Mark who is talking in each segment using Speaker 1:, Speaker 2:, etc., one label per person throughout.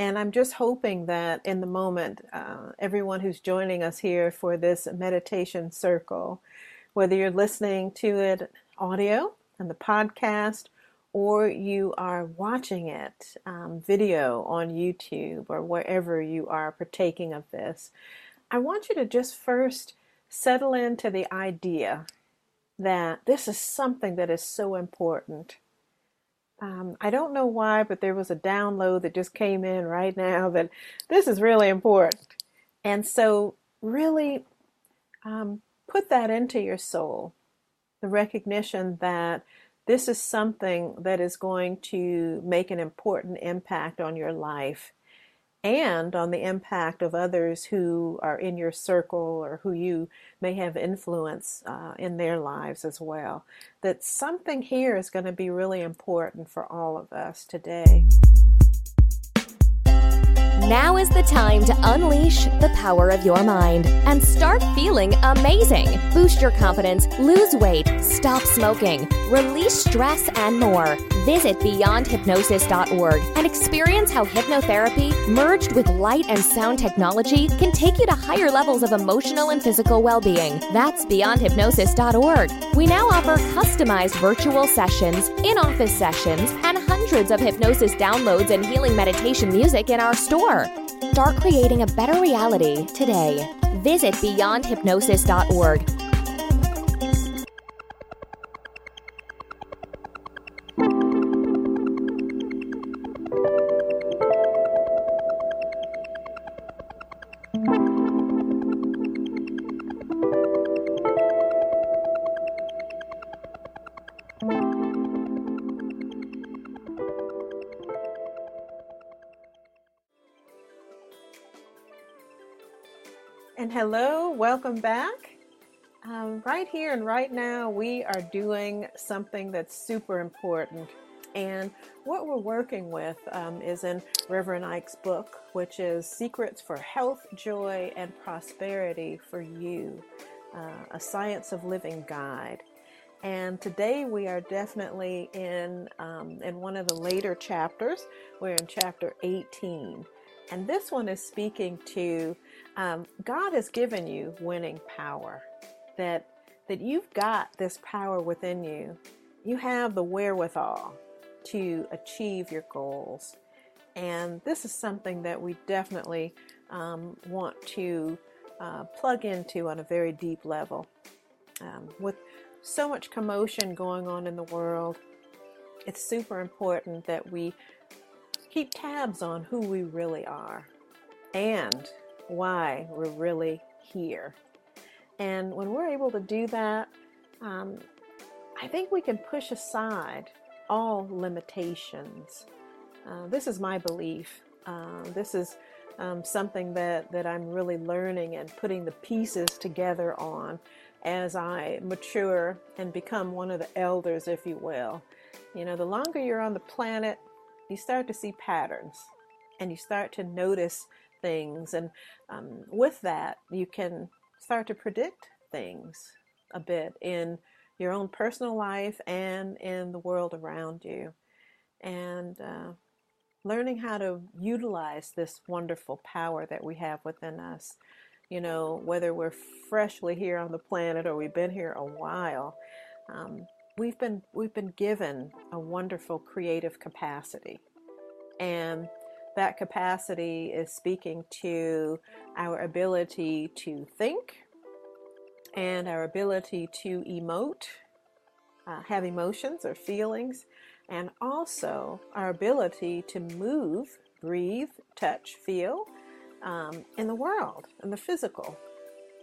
Speaker 1: And I'm just hoping that in the moment, uh, everyone who's joining us here for this meditation circle, whether you're listening to it audio and the podcast, or you are watching it um, video on YouTube or wherever you are partaking of this, I want you to just first settle into the idea that this is something that is so important. Um, I don't know why, but there was a download that just came in right now that this is really important. And so, really um, put that into your soul the recognition that this is something that is going to make an important impact on your life and on the impact of others who are in your circle or who you may have influence uh, in their lives as well. That something here is going to be really important for all of us today.
Speaker 2: Now is the time to unleash the power of your mind and start feeling amazing. Boost your confidence, lose weight, stop smoking, release stress, and more. Visit beyondhypnosis.org and experience how hypnotherapy, merged with light and sound technology, can take you to higher levels of emotional and physical well being. That's beyondhypnosis.org. We now offer customized virtual sessions, in office sessions, and hundreds of hypnosis downloads and healing meditation music in our store. Start creating a better reality today. Visit beyondhypnosis.org
Speaker 1: hello, welcome back. Um, right here and right now, we are doing something that's super important. And what we're working with um, is in Reverend Ike's book, which is Secrets for Health, Joy, and Prosperity for You, uh, a Science of Living Guide. And today we are definitely in um, in one of the later chapters. We're in chapter 18, and this one is speaking to um, God has given you winning power. That that you've got this power within you. You have the wherewithal to achieve your goals, and this is something that we definitely um, want to uh, plug into on a very deep level. Um, with so much commotion going on in the world, it's super important that we keep tabs on who we really are and why we're really here. And when we're able to do that, um, I think we can push aside all limitations. Uh, this is my belief. Uh, this is um, something that, that I'm really learning and putting the pieces together on as I mature and become one of the elders, if you will. You know, the longer you're on the planet, you start to see patterns and you start to notice things. And um, with that, you can start to predict things a bit in your own personal life and in the world around you. And uh, learning how to utilize this wonderful power that we have within us. You know, whether we're freshly here on the planet or we've been here a while, um, we've been we've been given a wonderful creative capacity, and that capacity is speaking to our ability to think and our ability to emote, uh, have emotions or feelings, and also our ability to move, breathe, touch, feel um, in the world, in the physical.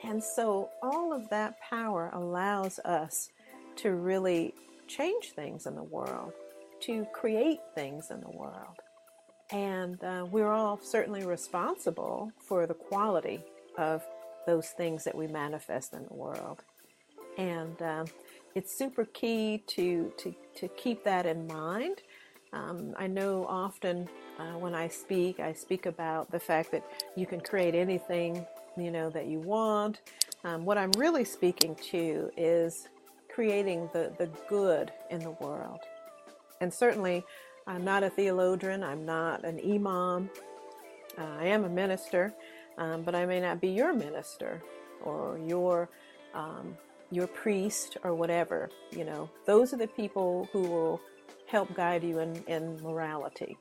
Speaker 1: And so all of that power allows us to really change things in the world, to create things in the world. And uh, we're all certainly responsible for the quality of those things that we manifest in the world. And um, it's super key to, to, to keep that in mind. Um, I know often uh, when I speak, I speak about the fact that you can create anything you know that you want. Um, what I'm really speaking to is creating the, the good in the world. And certainly I'm not a theologian, I'm not an imam, Uh, I am a minister, um, but I may not be your minister or your um, your priest or whatever. You know, those are the people who will help guide you in, in morality.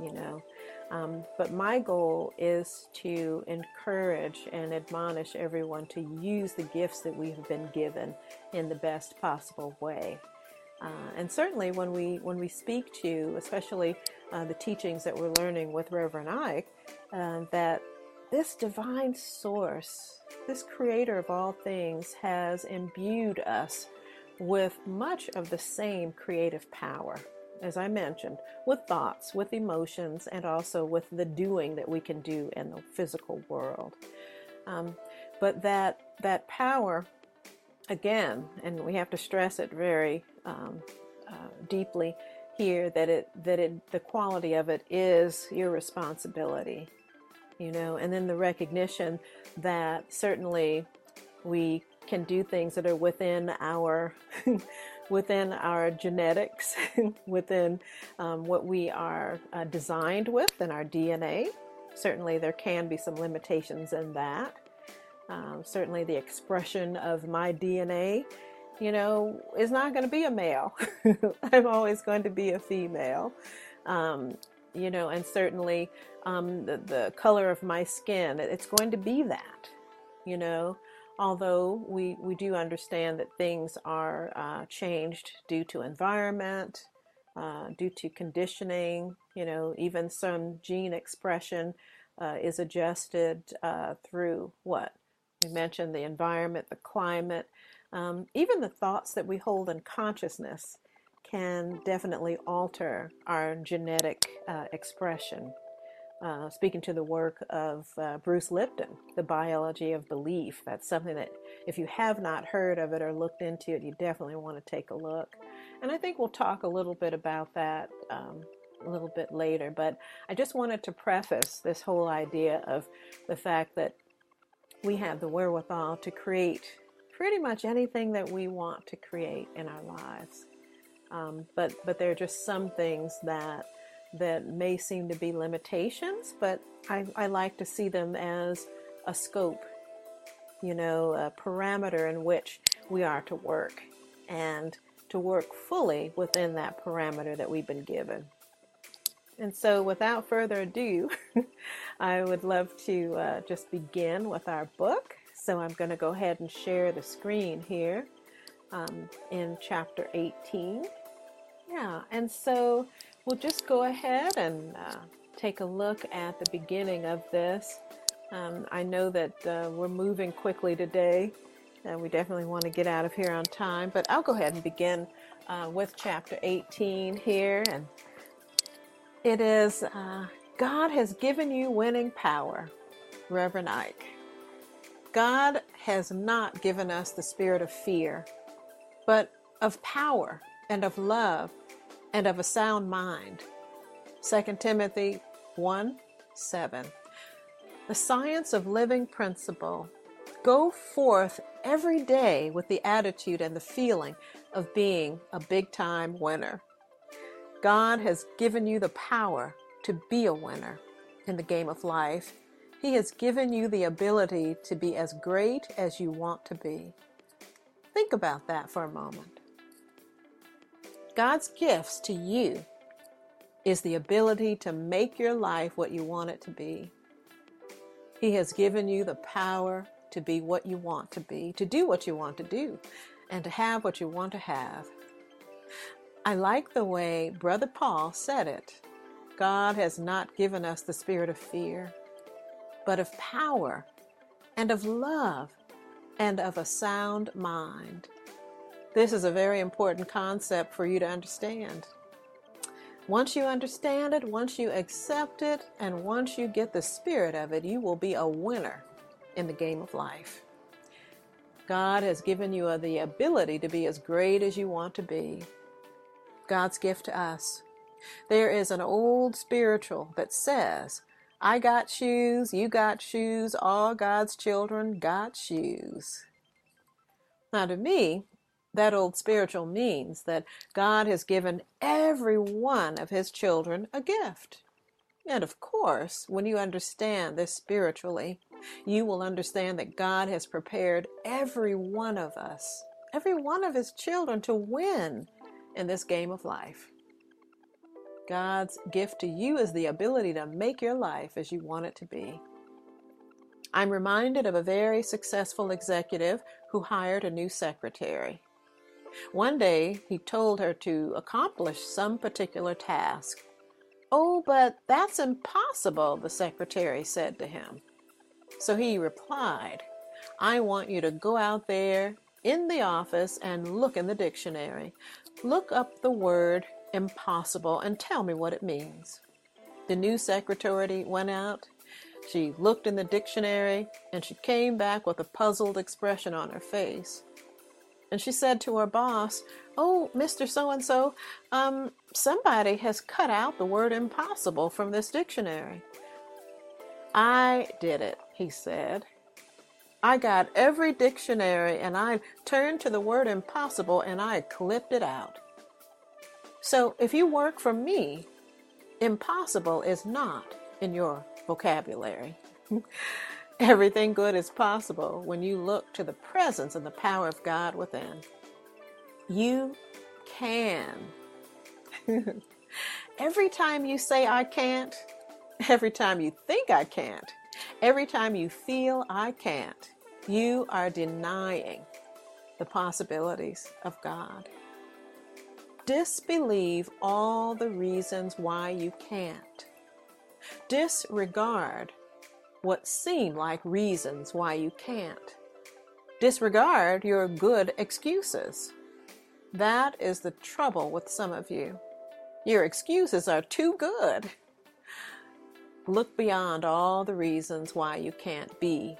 Speaker 1: You know, um, but my goal is to encourage and admonish everyone to use the gifts that we have been given in the best possible way. Uh, and certainly when we when we speak to, especially uh, the teachings that we're learning with Reverend Ike, uh, that this divine source, this creator of all things, has imbued us with much of the same creative power as I mentioned, with thoughts, with emotions, and also with the doing that we can do in the physical world. Um, but that that power, again, and we have to stress it very um, uh, deeply here that it that it the quality of it is your responsibility, you know, and then the recognition that certainly we can do things that are within our within our genetics, within um, what we are uh, designed with in our DNA. Certainly, there can be some limitations in that. Um, certainly, the expression of my DNA, you know, is not going to be a male. I'm always going to be a female. Um, you know, and certainly um, the, the color of my skin, it's going to be that, you know although we, we do understand that things are uh, changed due to environment, uh, due to conditioning, you know, even some gene expression uh, is adjusted uh, through what? We mentioned the environment, the climate, um, even the thoughts that we hold in consciousness can definitely alter our genetic uh, expression uh, speaking to the work of uh, Bruce Lipton, The Biology of Belief. That's something that, if you have not heard of it or looked into it, you definitely want to take a look. And I think we'll talk a little bit about that um, a little bit later. But I just wanted to preface this whole idea of the fact that we have the wherewithal to create pretty much anything that we want to create in our lives. Um, but but there are just some things that that may seem to be limitations, but I, I like to see them as a scope, you know, a parameter in which we are to work and to work fully within that parameter that we've been given. And so, without further ado, I would love to uh, just begin with our book. So, I'm going to go ahead and share the screen here um, in chapter 18. Yeah, and so We'll just go ahead and uh, take a look at the beginning of this. Um, I know that uh, we're moving quickly today, and we definitely want to get out of here on time, but I'll go ahead and begin uh, with chapter 18 here. And it is uh, God has given you winning power, Reverend Ike. God has not given us the spirit of fear, but of power and of love and of a sound mind. 2 Timothy 1 7. The science of living principle. Go forth every day with the attitude and the feeling of being a big time winner. God has given you the power to be a winner in the game of life. He has given you the ability to be as great as you want to be. Think about that for a moment. God's gifts to you is the ability to make your life what you want it to be. He has given you the power to be what you want to be, to do what you want to do, and to have what you want to have. I like the way Brother Paul said it. God has not given us the spirit of fear, but of power and of love and of a sound mind. This is a very important concept for you to understand. Once you understand it, once you accept it, and once you get the spirit of it, you will be a winner in the game of life. God has given you the ability to be as great as you want to be. God's gift to us. There is an old spiritual that says, I got shoes, you got shoes, all God's children got shoes. Now, to me, that old spiritual means that God has given every one of his children a gift. And of course, when you understand this spiritually, you will understand that God has prepared every one of us, every one of His children, to win in this game of life. God's gift to you is the ability to make your life as you want it to be. I'm reminded of a very successful executive who hired a new secretary. One day, he told her to accomplish some particular task. Oh, but that's impossible, the secretary said to him. So he replied, I want you to go out there in the office and look in the dictionary. Look up the word impossible and tell me what it means. The new secretary went out. She looked in the dictionary and she came back with a puzzled expression on her face. And she said to her boss, Oh, Mr. So and so, um, somebody has cut out the word impossible from this dictionary. I did it, he said. I got every dictionary and I turned to the word impossible and I clipped it out. So if you work for me, impossible is not in your vocabulary. Everything good is possible when you look to the presence and the power of God within. You can. every time you say, I can't, every time you think I can't, every time you feel I can't, you are denying the possibilities of God disbelieve all the reasons why you can't. Disregard what seem like reasons why you can't. Disregard your good excuses. That is the trouble with some of you. Your excuses are too good. Look beyond all the reasons why you can't be,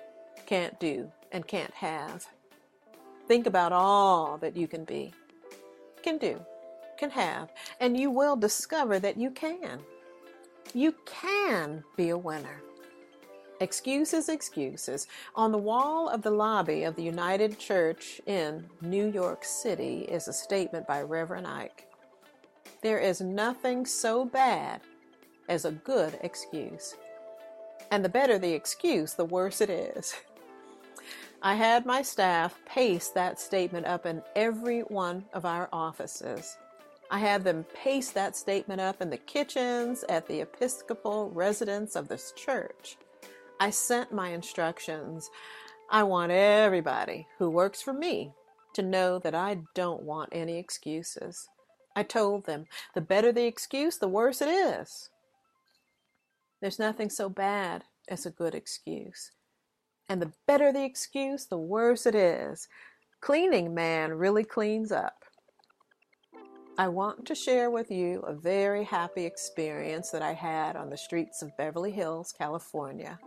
Speaker 1: can't do, and can't have. Think about all that you can be, can do, can have, and you will discover that you can. You can be a winner. Excuses, excuses. On the wall of the lobby of the United Church in New York City is a statement by Reverend Ike. There is nothing so bad as a good excuse. And the better the excuse, the worse it is. I had my staff paste that statement up in every one of our offices. I had them paste that statement up in the kitchens at the Episcopal residence of this church. I sent my instructions. I want everybody who works for me to know that I don't want any excuses. I told them the better the excuse, the worse it is. There's nothing so bad as a good excuse. And the better the excuse, the worse it is. Cleaning man really cleans up. I want to share with you a very happy experience that I had on the streets of Beverly Hills, California.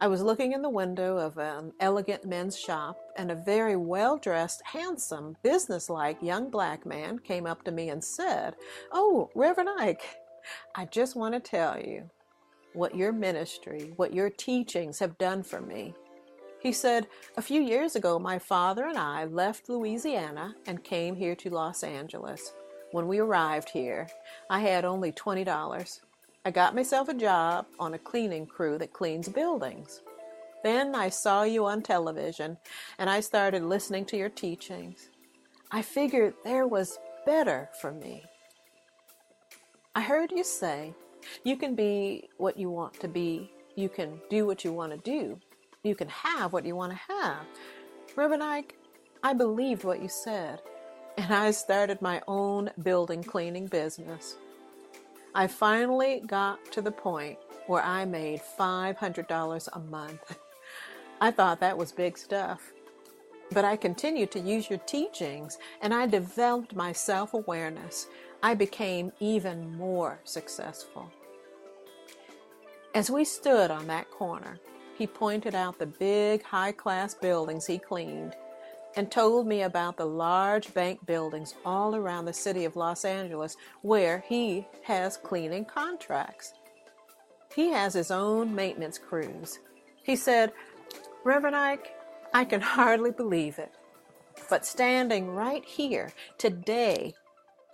Speaker 1: I was looking in the window of an elegant men's shop, and a very well dressed, handsome, business like young black man came up to me and said, Oh, Reverend Ike, I just want to tell you what your ministry, what your teachings have done for me. He said, A few years ago, my father and I left Louisiana and came here to Los Angeles. When we arrived here, I had only $20. I got myself a job on a cleaning crew that cleans buildings. Then I saw you on television and I started listening to your teachings. I figured there was better for me. I heard you say you can be what you want to be, you can do what you want to do, you can have what you want to have. Reverend Ike, I believed what you said and I started my own building cleaning business. I finally got to the point where I made $500 a month. I thought that was big stuff. But I continued to use your teachings and I developed my self awareness. I became even more successful. As we stood on that corner, he pointed out the big high class buildings he cleaned and told me about the large bank buildings all around the city of Los Angeles where he has cleaning contracts. He has his own maintenance crews. He said, Reverend Ike, I can hardly believe it. But standing right here today,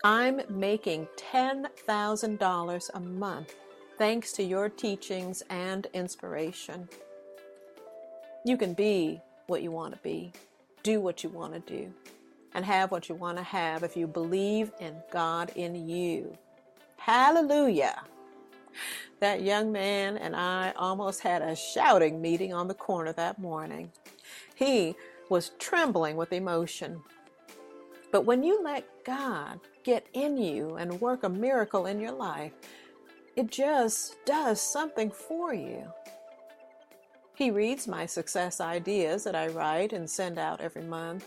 Speaker 1: I'm making $10,000 a month thanks to your teachings and inspiration. You can be what you want to be, do what you want to do, and have what you want to have if you believe in God in you. Hallelujah! That young man and I almost had a shouting meeting on the corner that morning. He was trembling with emotion. But when you let God get in you and work a miracle in your life, it just does something for you. He reads my success ideas that I write and send out every month.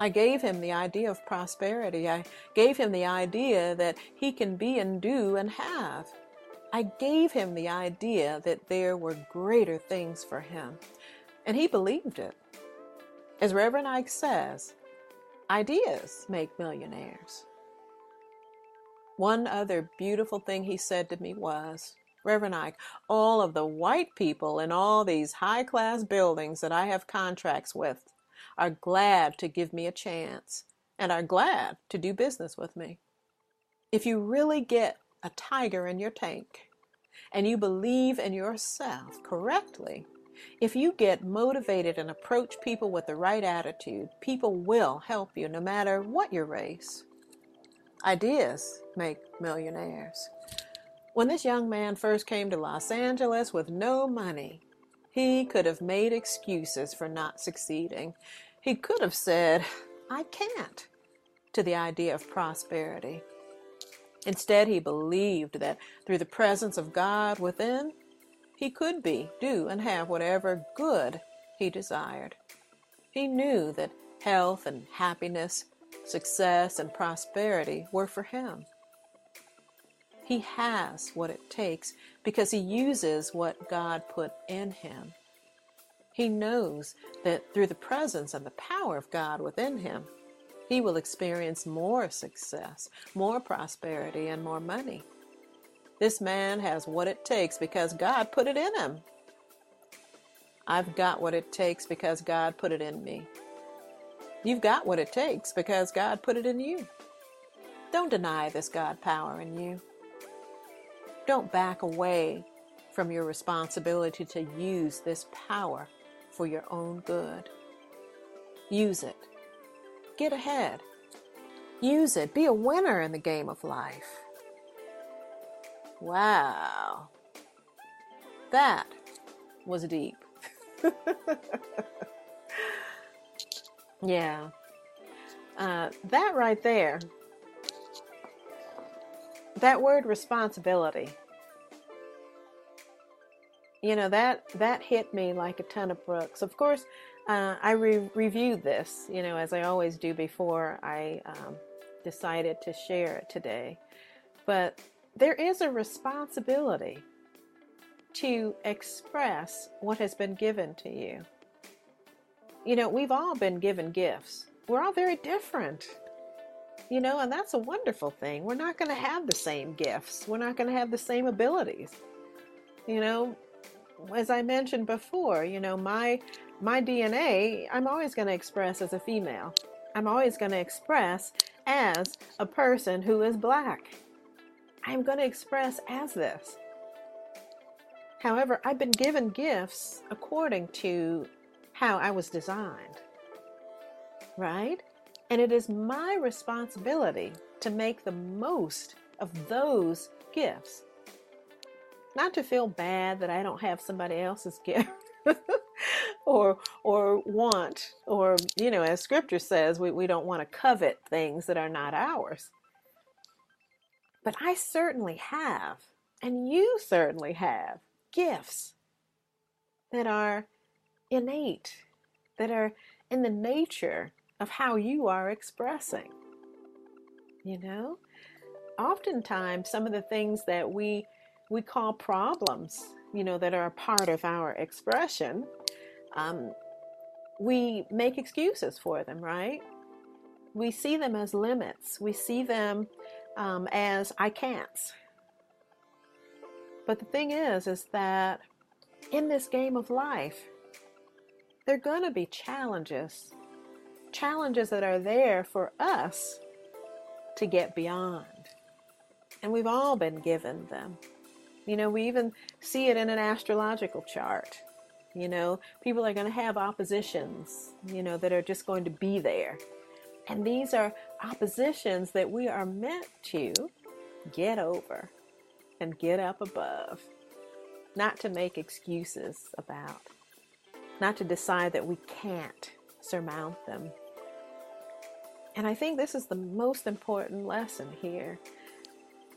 Speaker 1: I gave him the idea of prosperity. I gave him the idea that he can be and do and have. I gave him the idea that there were greater things for him. And he believed it. As Reverend Ike says, ideas make millionaires. One other beautiful thing he said to me was, Reverend Ike, all of the white people in all these high class buildings that I have contracts with are glad to give me a chance and are glad to do business with me. If you really get a tiger in your tank and you believe in yourself correctly, if you get motivated and approach people with the right attitude, people will help you no matter what your race. Ideas make millionaires. When this young man first came to Los Angeles with no money, he could have made excuses for not succeeding. He could have said, I can't, to the idea of prosperity. Instead, he believed that through the presence of God within, he could be, do, and have whatever good he desired. He knew that health and happiness success, and prosperity were for him. He has what it takes because he uses what God put in him. He knows that through the presence and the power of God within him, he will experience more success, more prosperity, and more money. This man has what it takes because God put it in him. I've got what it takes because God put it in me. You've got what it takes because God put it in you. Don't deny this God power in you. Don't back away from your responsibility to use this power for your own good. Use it. Get ahead. Use it. Be a winner in the game of life. Wow. That was deep. Yeah. Uh, that right there, that word responsibility, you know, that, that hit me like a ton of bricks. Of course, uh, I re- reviewed this, you know, as I always do before I um, decided to share it today. But there is a responsibility to express what has been given to you. You know, we've all been given gifts. We're all very different. You know, and that's a wonderful thing. We're not going to have the same gifts. We're not going to have the same abilities. You know, as I mentioned before, you know, my my DNA, I'm always going to express as a female. I'm always going to express as a person who is black. I'm going to express as this. However, I've been given gifts according to how I was designed. Right? And it is my responsibility to make the most of those gifts. Not to feel bad that I don't have somebody else's gift. or or want or you know as scripture says we, we don't want to covet things that are not ours but i certainly have and you certainly have gifts that are innate, that are in the nature of how you are expressing. You know, oftentimes some of the things that we we call problems, you know, that are a part of our expression, um, we make excuses for them, right? We see them as limits. We see them um, as I can'ts. But the thing is, is that in this game of life, there are going to be challenges, challenges that are there for us to get beyond. And we've all been given them. You know, we even see it in an astrological chart. You know, people are going to have oppositions, you know, that are just going to be there. And these are oppositions that we are meant to get over and get up above, not to make excuses about, not to decide that we can't surmount them. And I think this is the most important lesson here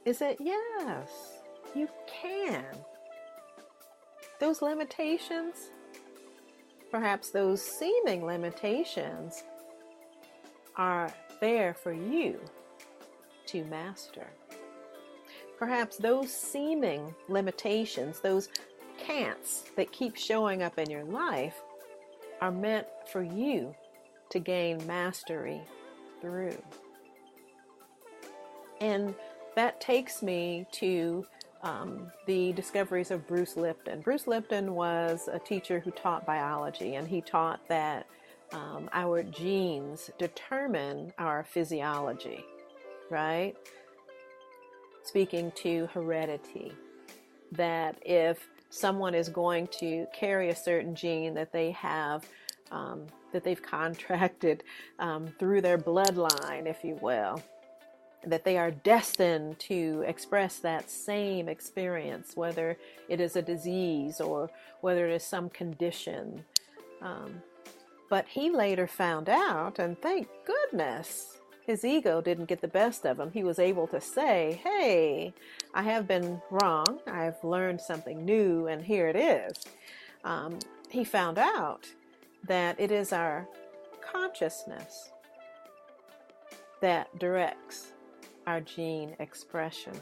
Speaker 1: is that yes, you can. Those limitations, perhaps those seeming limitations, are there for you to master. Perhaps those seeming limitations, those can'ts that keep showing up in your life, are meant for you to gain mastery through. And that takes me to um, the discoveries of Bruce Lipton. Bruce Lipton was a teacher who taught biology, and he taught that um, our genes determine our physiology, right? Speaking to heredity, that if someone is going to carry a certain gene that they have, um, that they've contracted um, through their bloodline, if you will, that they are destined to express that same experience, whether it is a disease or whether it is some condition. Um, but he later found out, and thank goodness his ego didn't get the best of him. He was able to say, Hey, I have been wrong. I've learned something new, and here it is. Um, he found out that it is our consciousness that directs our gene expression.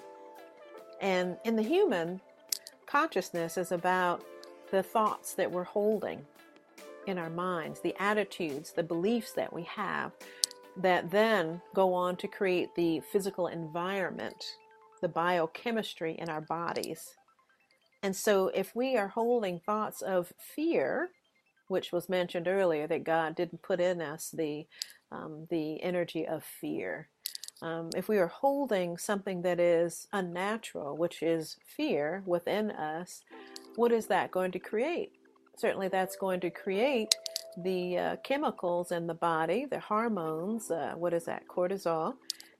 Speaker 1: And in the human, consciousness is about the thoughts that we're holding in our minds, the attitudes, the beliefs that we have that then go on to create the physical environment, the biochemistry in our bodies. And so, if we are holding thoughts of fear, which was mentioned earlier, that God didn't put in us the um, the energy of fear. Um, if we are holding something that is unnatural, which is fear within us, what is that going to create? certainly that's going to create the uh, chemicals in the body, the hormones, uh, what is that, cortisol,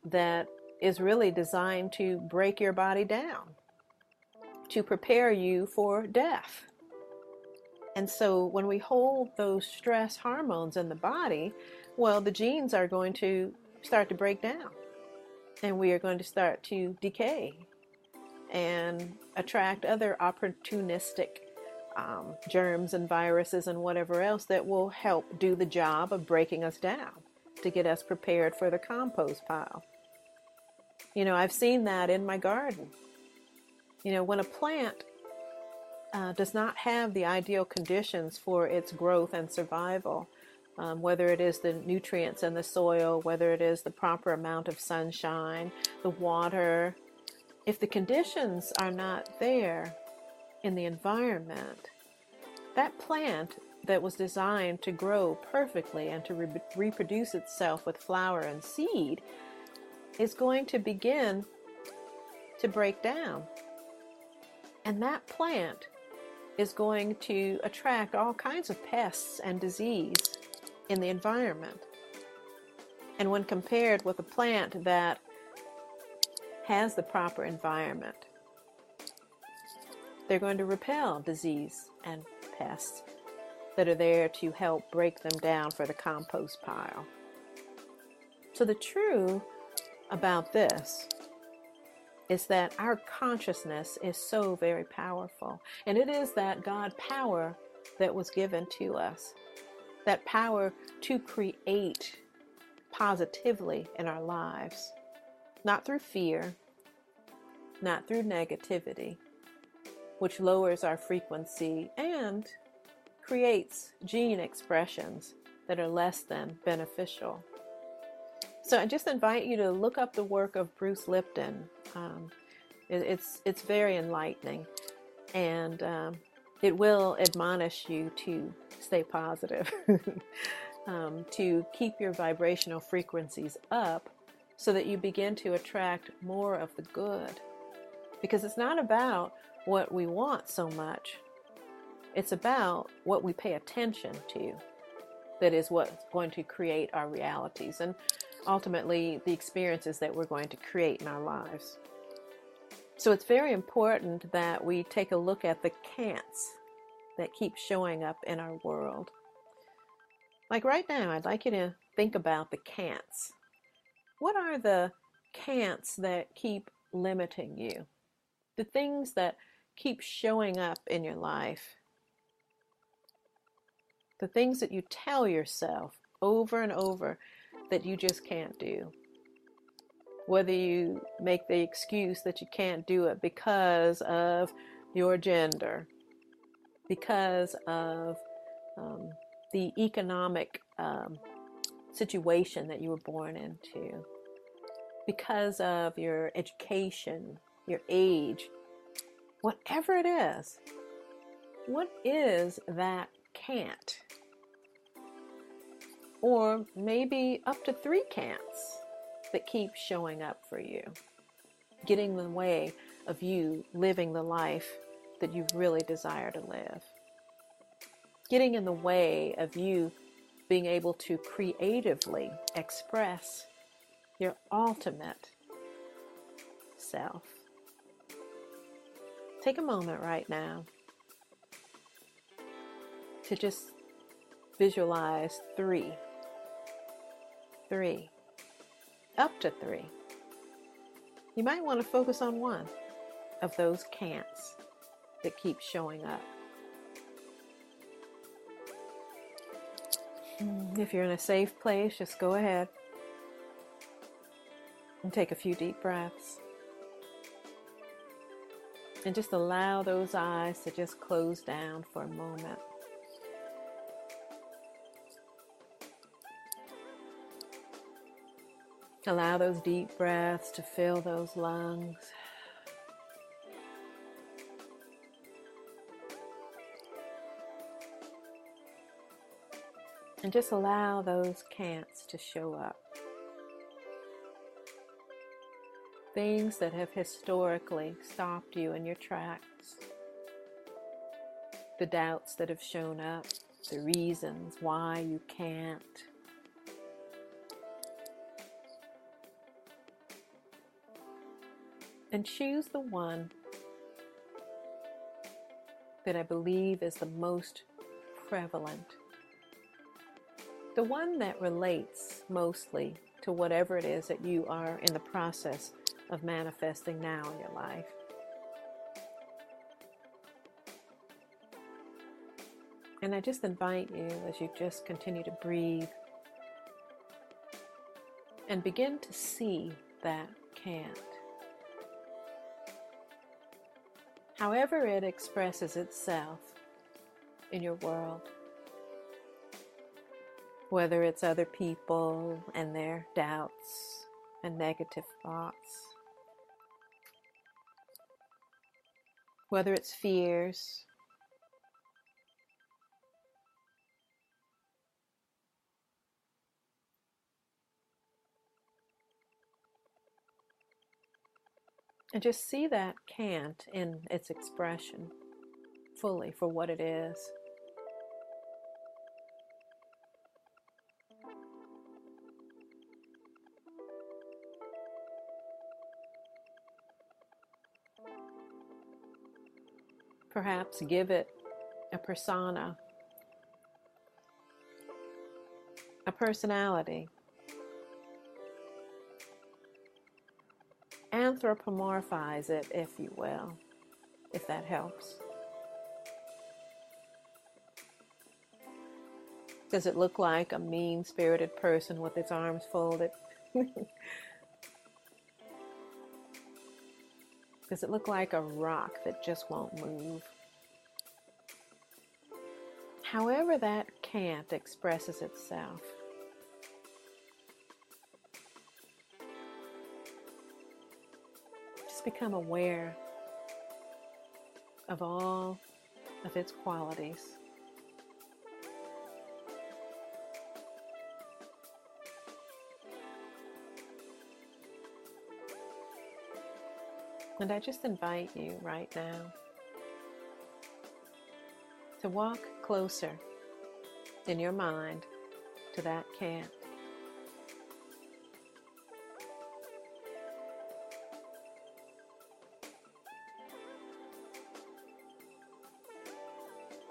Speaker 1: that is really designed to break your body down, to prepare you for death. And so when we hold those stress hormones in the body, well, the genes are going to start to break down and we are going to start to decay and attract other opportunistic um, germs and viruses and whatever else that will help do the job of breaking us down to get us prepared for the compost pile. You know, I've seen that in my garden. You know, when a plant uh, does not have the ideal conditions for its growth and survival, um, whether it is the nutrients in the soil, whether it is the proper amount of sunshine, the water, if the conditions are not there, in the environment, that plant that was designed to grow perfectly and to re- reproduce itself with flower and seed is going to begin to break down. And that plant is going to attract all kinds of pests and disease in the environment. And when compared with a plant that has the proper environment, they're going to repel disease and pests that are there to help break them down for the compost pile. So, the truth about this is that our consciousness is so very powerful. And it is that God power that was given to us, that power to create positively in our lives, not through fear, not through negativity, which lowers our frequency and creates gene expressions that are less than beneficial. So I just invite you to look up the work of Bruce Lipton. Um, it, it's it's very enlightening, and um, it will admonish you to stay positive, um, to keep your vibrational frequencies up, so that you begin to attract more of the good. Because it's not about what we want so much. It's about what we pay attention to that is what's going to create our realities and ultimately the experiences that we're going to create in our lives. So it's very important that we take a look at the can'ts that keep showing up in our world. Like right now, I'd like you to think about the can'ts. What are the can'ts that keep limiting you? The things that keep showing up in your life. The things that you tell yourself over and over that you just can't do. Whether you make the excuse that you can't do it because of your gender, because of um, the economic um, situation that you were born into, because of your education, your age, whatever it is, what is that can't? Or maybe up to three can'ts that keep showing up for you, getting in the way of you living the life that you really desire to live, getting in the way of you being able to creatively express your ultimate self. Take a moment right now to just visualize three, three, up to three. You might want to focus on one of those can'ts that keep showing up. Mm-hmm. If you're in a safe place, just go ahead and take a few deep breaths. And just allow those eyes to just close down for a moment. Allow those deep breaths to fill those lungs. And just allow those can'ts to show up. Things that have historically stopped you in your tracks. The doubts that have shown up. The reasons why you can't. And choose the one that I believe is the most prevalent the one that relates mostly to whatever it is that you are in the process of manifesting now in your life. And I just invite you as you just continue to breathe and begin to see that can't. However, it expresses itself in your world whether it's other people and their doubts and negative thoughts, whether it's fears. And just see that can't in its expression fully for what it is. Perhaps give it a persona, a personality. Anthropomorphize it, if you will, if that helps. Does it look like a mean spirited person with its arms folded? Does it look like a rock that just won't move? However, that can't expresses itself. Become aware of all of its qualities. And I just invite you right now to walk closer in your mind to that can't.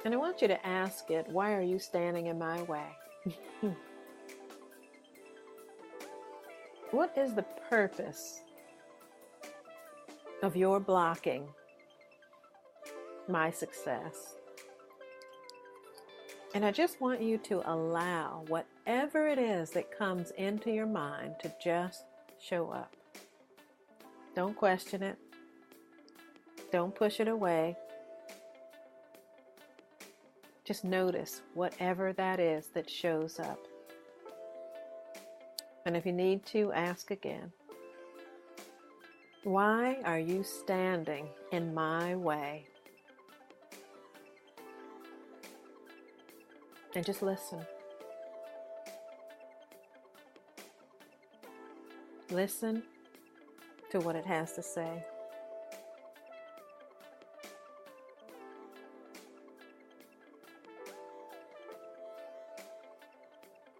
Speaker 1: And I want you to ask it, why are you standing in my way? what is the purpose of your blocking my success? And I just want you to allow whatever it is that comes into your mind to just show up. Don't question it. Don't push it away. Just notice whatever that is that shows up. And if you need to, ask again. Why are you standing in my way? And just listen. Listen to what it has to say.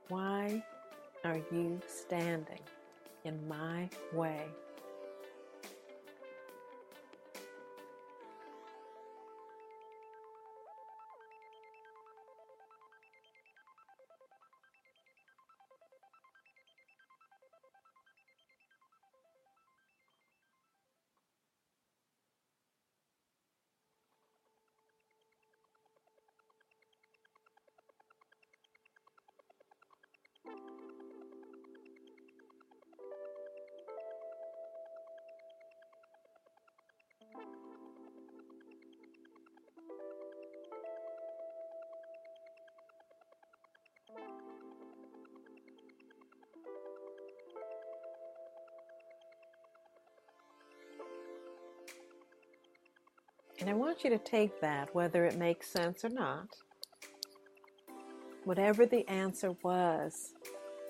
Speaker 1: Why are you standing in my way? And I want you to take that, whether it makes sense or not, whatever the answer was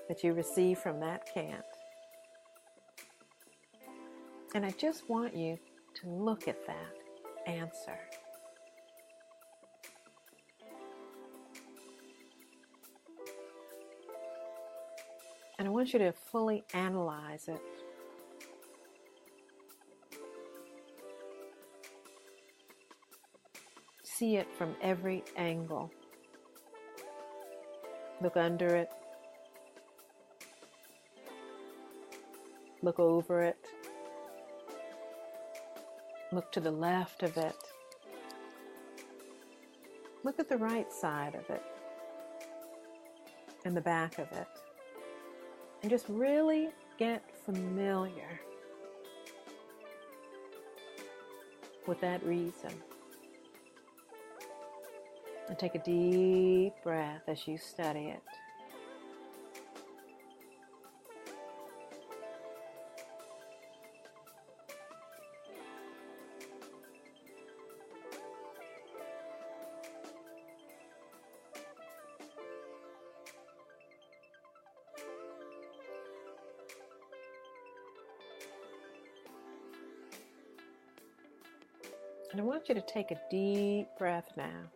Speaker 1: that you received from that can't. And I just want you to look at that answer. And I want you to fully analyze it. See it from every angle. Look under it. Look over it. Look to the left of it. Look at the right side of it and the back of it. And just really get familiar with that reason. And take a deep breath as you study it. And I want you to take a deep breath now.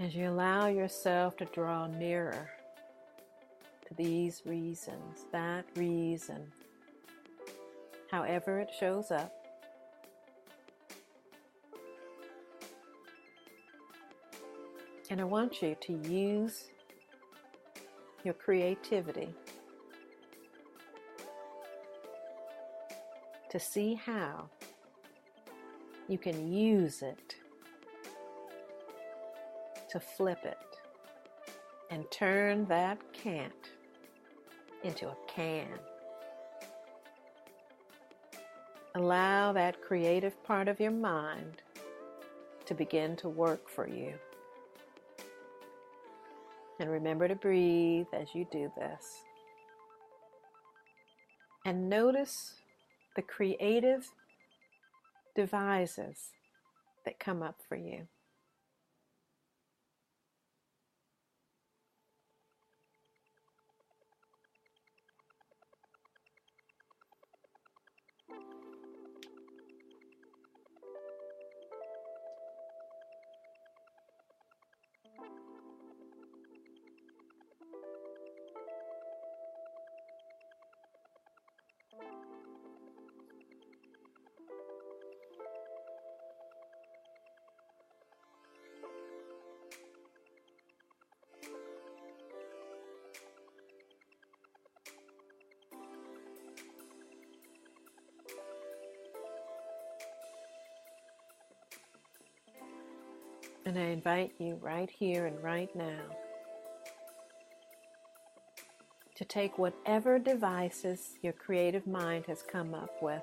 Speaker 1: As you allow yourself to draw nearer to these reasons, that reason, however it shows up. And I want you to use your creativity to see how you can use it to flip it and turn that can't into a can. Allow that creative part of your mind to begin to work for you. And remember to breathe as you do this. And notice the creative devices that come up for you. And I invite you right here and right now to take whatever devices your creative mind has come up with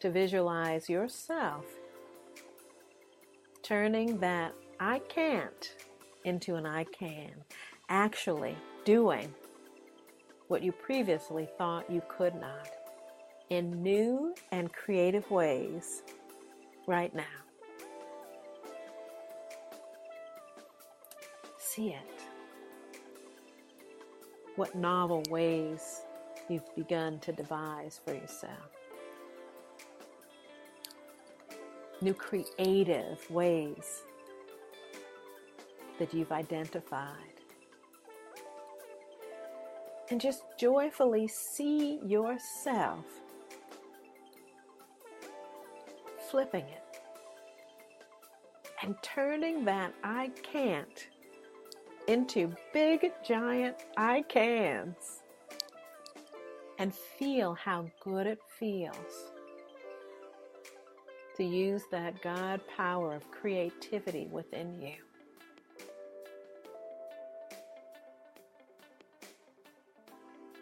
Speaker 1: to visualize yourself turning that I can't into an I can, actually doing what you previously thought you could not in new and creative ways right now. See it. What novel ways you've begun to devise for yourself. New creative ways that you've identified. And just joyfully see yourself flipping it and turning that I can't into big giant I cans and feel how good it feels to use that God power of creativity within you.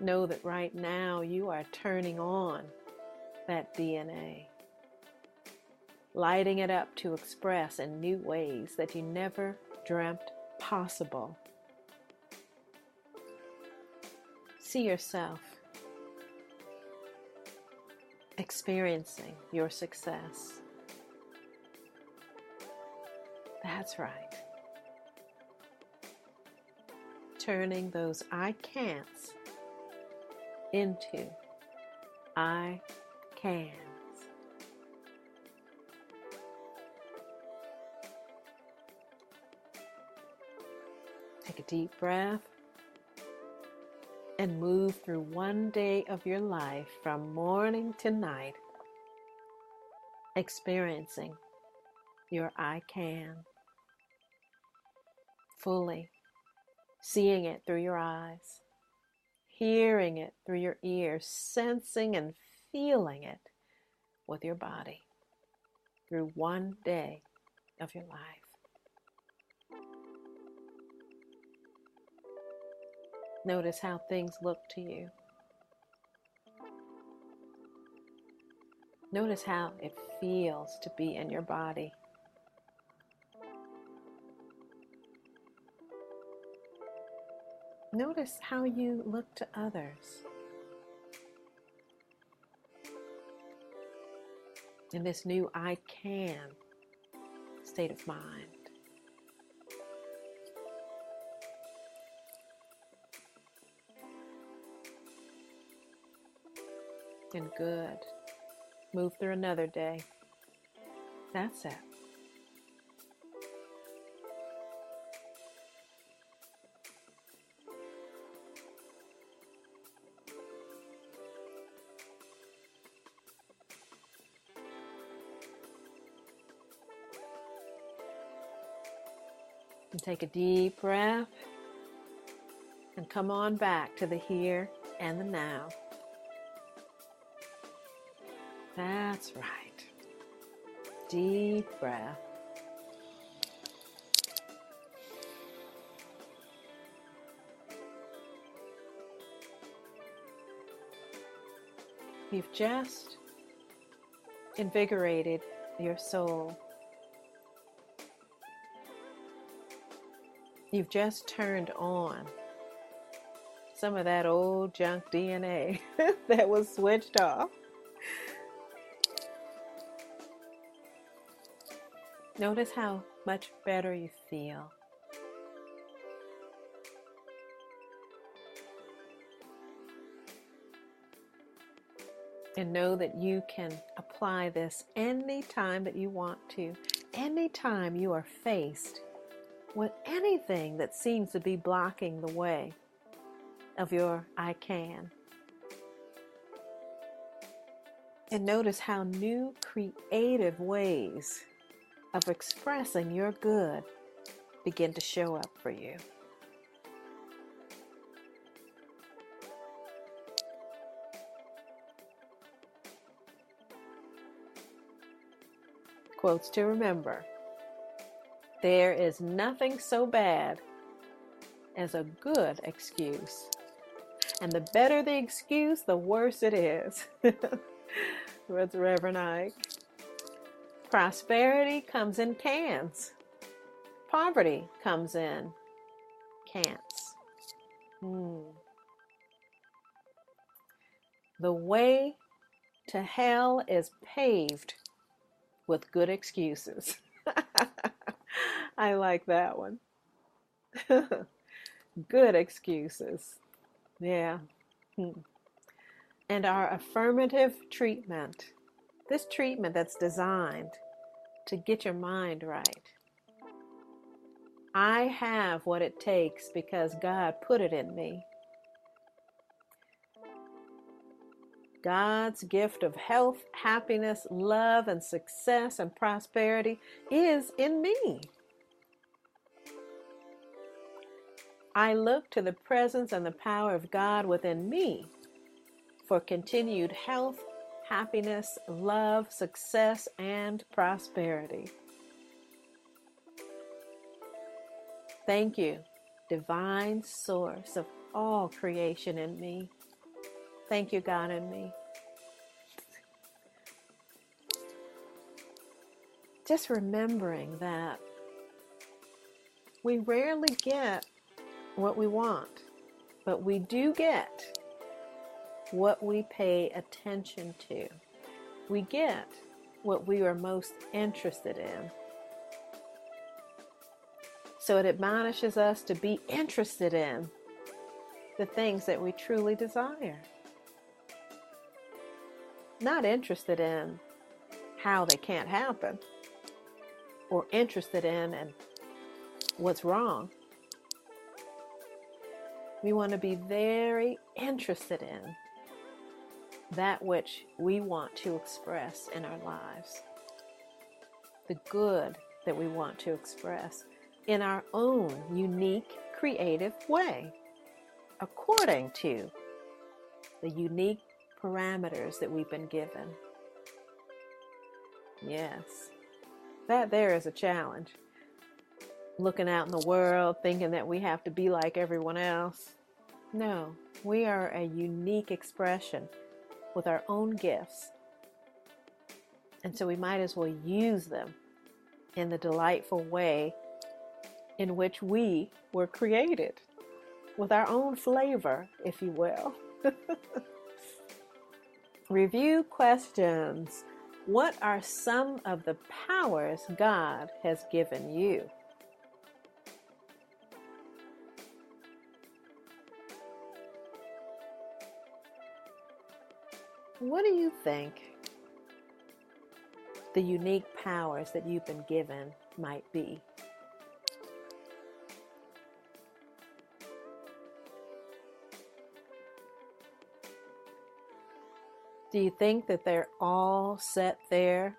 Speaker 1: Know that right now you are turning on that DNA lighting it up to express in new ways that you never dreamt possible. See yourself experiencing your success. That's right. Turning those I can'ts into I can. Take a deep breath and move through one day of your life from morning to night, experiencing your I can fully, seeing it through your eyes, hearing it through your ears, sensing and feeling it with your body through one day of your life. Notice how things look to you. Notice how it feels to be in your body. Notice how you look to others. In this new I can state of mind. And good. Move through another day. That's it. And take a deep breath and come on back to the here and the now. That's right. Deep breath. You've just invigorated your soul. You've just turned on some of that old junk DNA that was switched off. Notice how much better you feel. And know that you can apply this anytime that you want to, anytime you are faced with anything that seems to be blocking the way of your I can. And notice how new creative ways of expressing your good begin to show up for you. Quotes to remember There is nothing so bad as a good excuse. And the better the excuse, the worse it is. What's Reverend Ike? Prosperity comes in cans. Poverty comes in cans. Hmm. The way to hell is paved with good excuses. I like that one. good excuses. Yeah. Hmm. And our affirmative treatment. This treatment that's designed to get your mind right. I have what it takes because God put it in me. God's gift of health, happiness, love, and success and prosperity is in me. I look to the presence and the power of God within me for continued health, happiness, love, success, and prosperity. Thank you, divine source of all creation in me. Thank you, God, in me. Just remembering that we rarely get what we want, but we do get what we pay attention to. We get what we are most interested in. So it admonishes us to be interested in the things that we truly desire. Not interested in how they can't happen or interested in and what's wrong. We want to be very interested in that which we want to express in our lives, the good that we want to express in our own unique, creative way, according to the unique parameters that we've been given. Yes, that there is a challenge looking out in the world thinking that we have to be like everyone else. No, we are a unique expression with our own gifts. And so we might as well use them in the delightful way in which we were created, with our own flavor, if you will. Review questions. What are some of the powers God has given you? What do you think the unique powers that you've been given might be? Do you think that they're all set there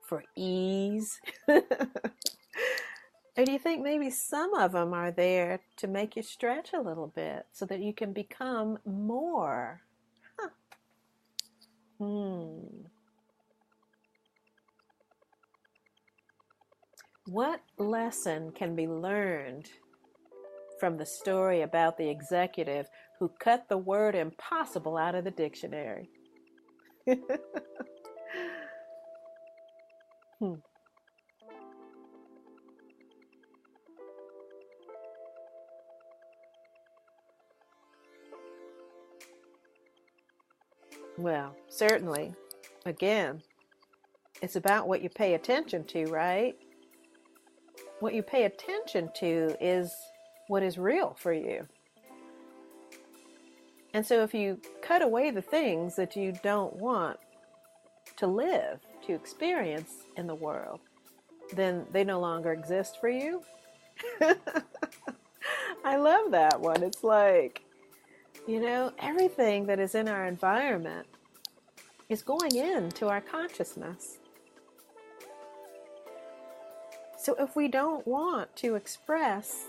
Speaker 1: for ease? or do you think maybe some of them are there to make you stretch a little bit so that you can become more? Hmm. What lesson can be learned from the story about the executive who cut the word impossible out of the dictionary? hmm. Well, certainly. Again, it's about what you pay attention to, right? What you pay attention to is what is real for you. And so if you cut away the things that you don't want to live, to experience in the world, then they no longer exist for you. I love that one. It's like you know, everything that is in our environment is going into our consciousness. So if we don't want to express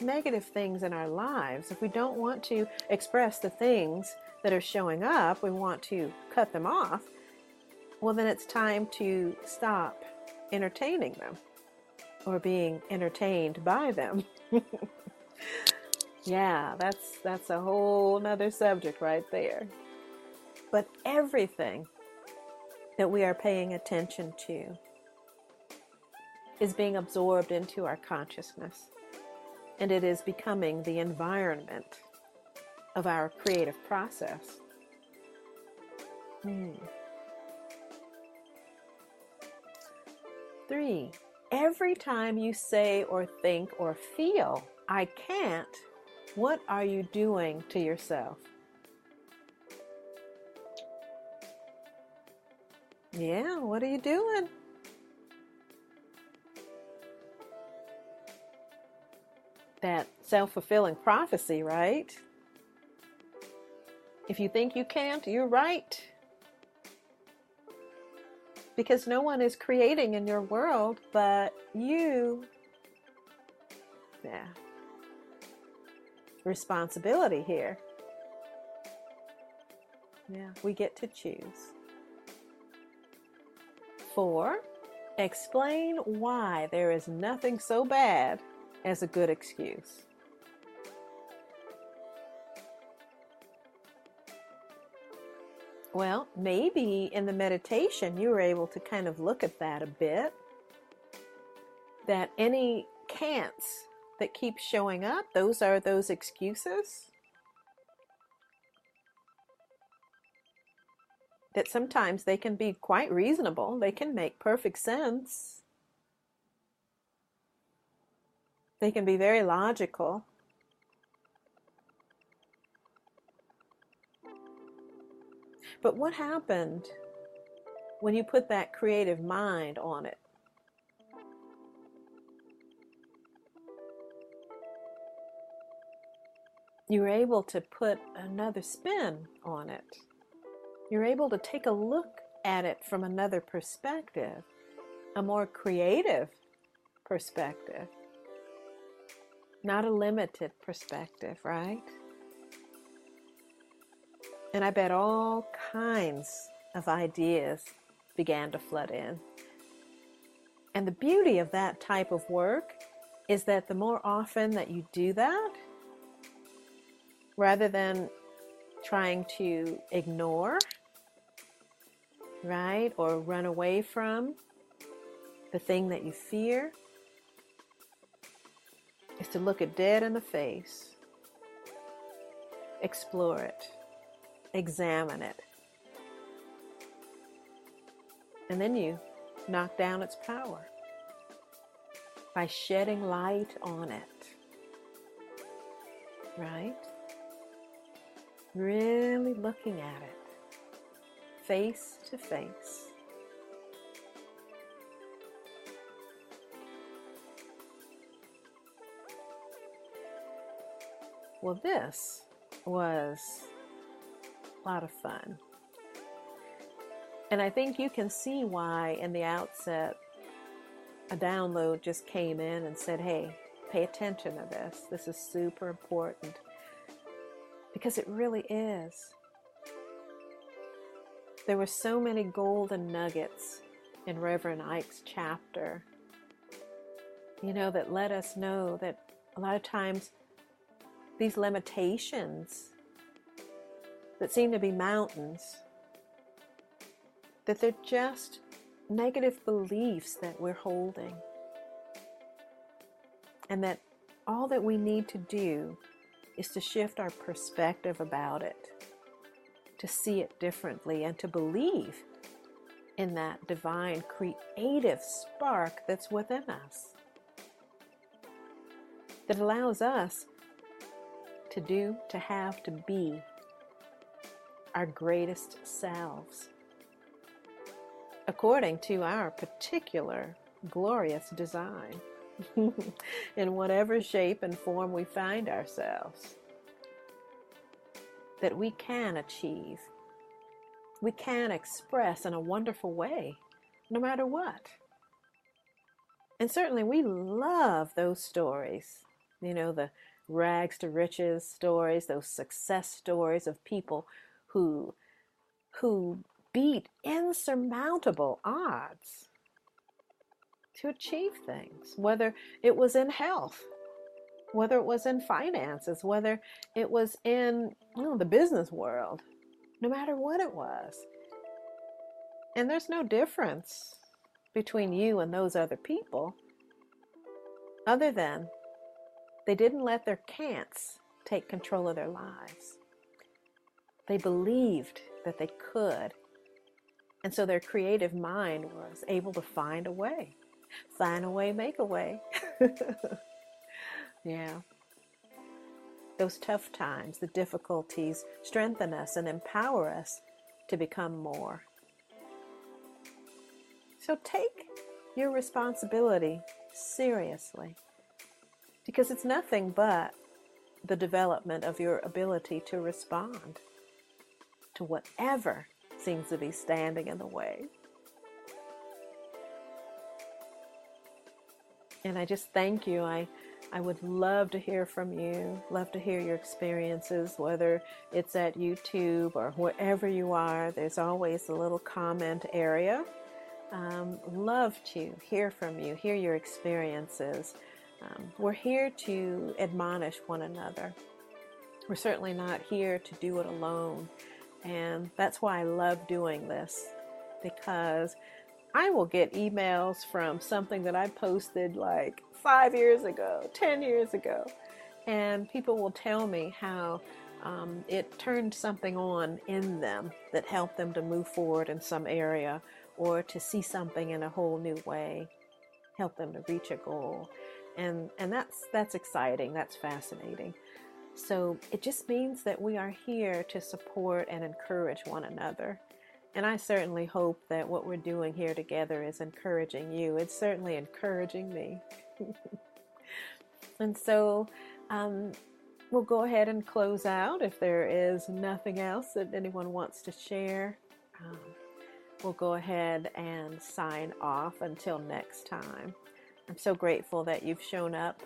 Speaker 1: negative things in our lives, if we don't want to express the things that are showing up, we want to cut them off, well, then it's time to stop entertaining them. or being entertained by them. yeah, that's that's a whole nother subject right there. But everything that we are paying attention to is being absorbed into our consciousness, and it is becoming the environment of our creative process. Hmm. Three, every time you say or think or feel, I can't, what are you doing to yourself? Yeah, what are you doing? That self fulfilling prophecy, right? If you think you can't, you're right. Because no one is creating in your world but you. Yeah. Responsibility here. Yeah, we get to choose. Four, explain why there is nothing so bad as a good excuse. Well, maybe in the meditation you were able to kind of look at that a bit. That any can'ts that keep showing up, those are those excuses. That sometimes they can be quite reasonable, they can make perfect sense, they can be very logical. But what happened when you put that creative mind on it? You were able to put another spin on it you're able to take a look at it from another perspective, a more creative perspective, not a limited perspective, right? And I bet all kinds of ideas began to flood in. And the beauty of that type of work is that the more often that you do that, rather than trying to ignore right? Or run away from the thing that you fear is to look it dead in the face, explore it, examine it, and then you knock down its power by shedding light on it. Right? Really looking at it face to face. Well, this was a lot of fun. And I think you can see why, in the outset, a download just came in and said, hey, pay attention to this. This is super important. Because it really is. There were so many golden nuggets in Reverend Ike's chapter, you know, that let us know that a lot of times these limitations that seem to be mountains, that they're just negative beliefs that we're holding. And that all that we need to do is to shift our perspective about it to see it differently and to believe in that divine creative spark that's within us that allows us to do, to have, to be our greatest selves according to our particular glorious design in whatever shape and form we find ourselves that we can achieve, we can express in a wonderful way, no matter what. And certainly we love those stories, you know, the rags to riches stories, those success stories of people who who beat insurmountable odds. to achieve things, whether it was in health, whether it was in finances, whether it was in you know, the business world, no matter what it was. And there's no difference between you and those other people, other than they didn't let their can'ts take control of their lives. They believed that they could. And so their creative mind was able to find a way. Find a way, make a way. yeah. Those tough times, the difficulties, strengthen us and empower us to become more. So take your responsibility seriously because it's nothing but the development of your ability to respond to whatever seems to be standing in the way. And I just thank you. I I would love to hear from you, love to hear your experiences, whether it's at YouTube or wherever you are. There's always a little comment area. Um, love to hear from you, hear your experiences. Um, we're here to admonish one another. We're certainly not here to do it alone. And that's why I love doing this because I will get emails from something that I posted like five years ago, 10 years ago. And people will tell me how um, it turned something on in them that helped them to move forward in some area or to see something in a whole new way, help them to reach a goal. And, and that's, that's exciting, that's fascinating. So it just means that we are here to support and encourage one another. And I certainly hope that what we're doing here together is encouraging you. It's certainly encouraging me. and so um, we'll go ahead and close out if there is nothing else that anyone wants to share. Um, we'll go ahead and sign off until next time. I'm so grateful that you've shown up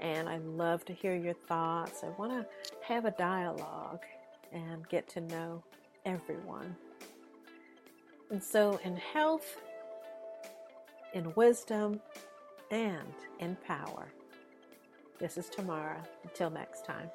Speaker 1: and I love to hear your thoughts. I want to have a dialogue and get to know everyone. And so, in health, in wisdom, and in power. This is Tamara. Until next time.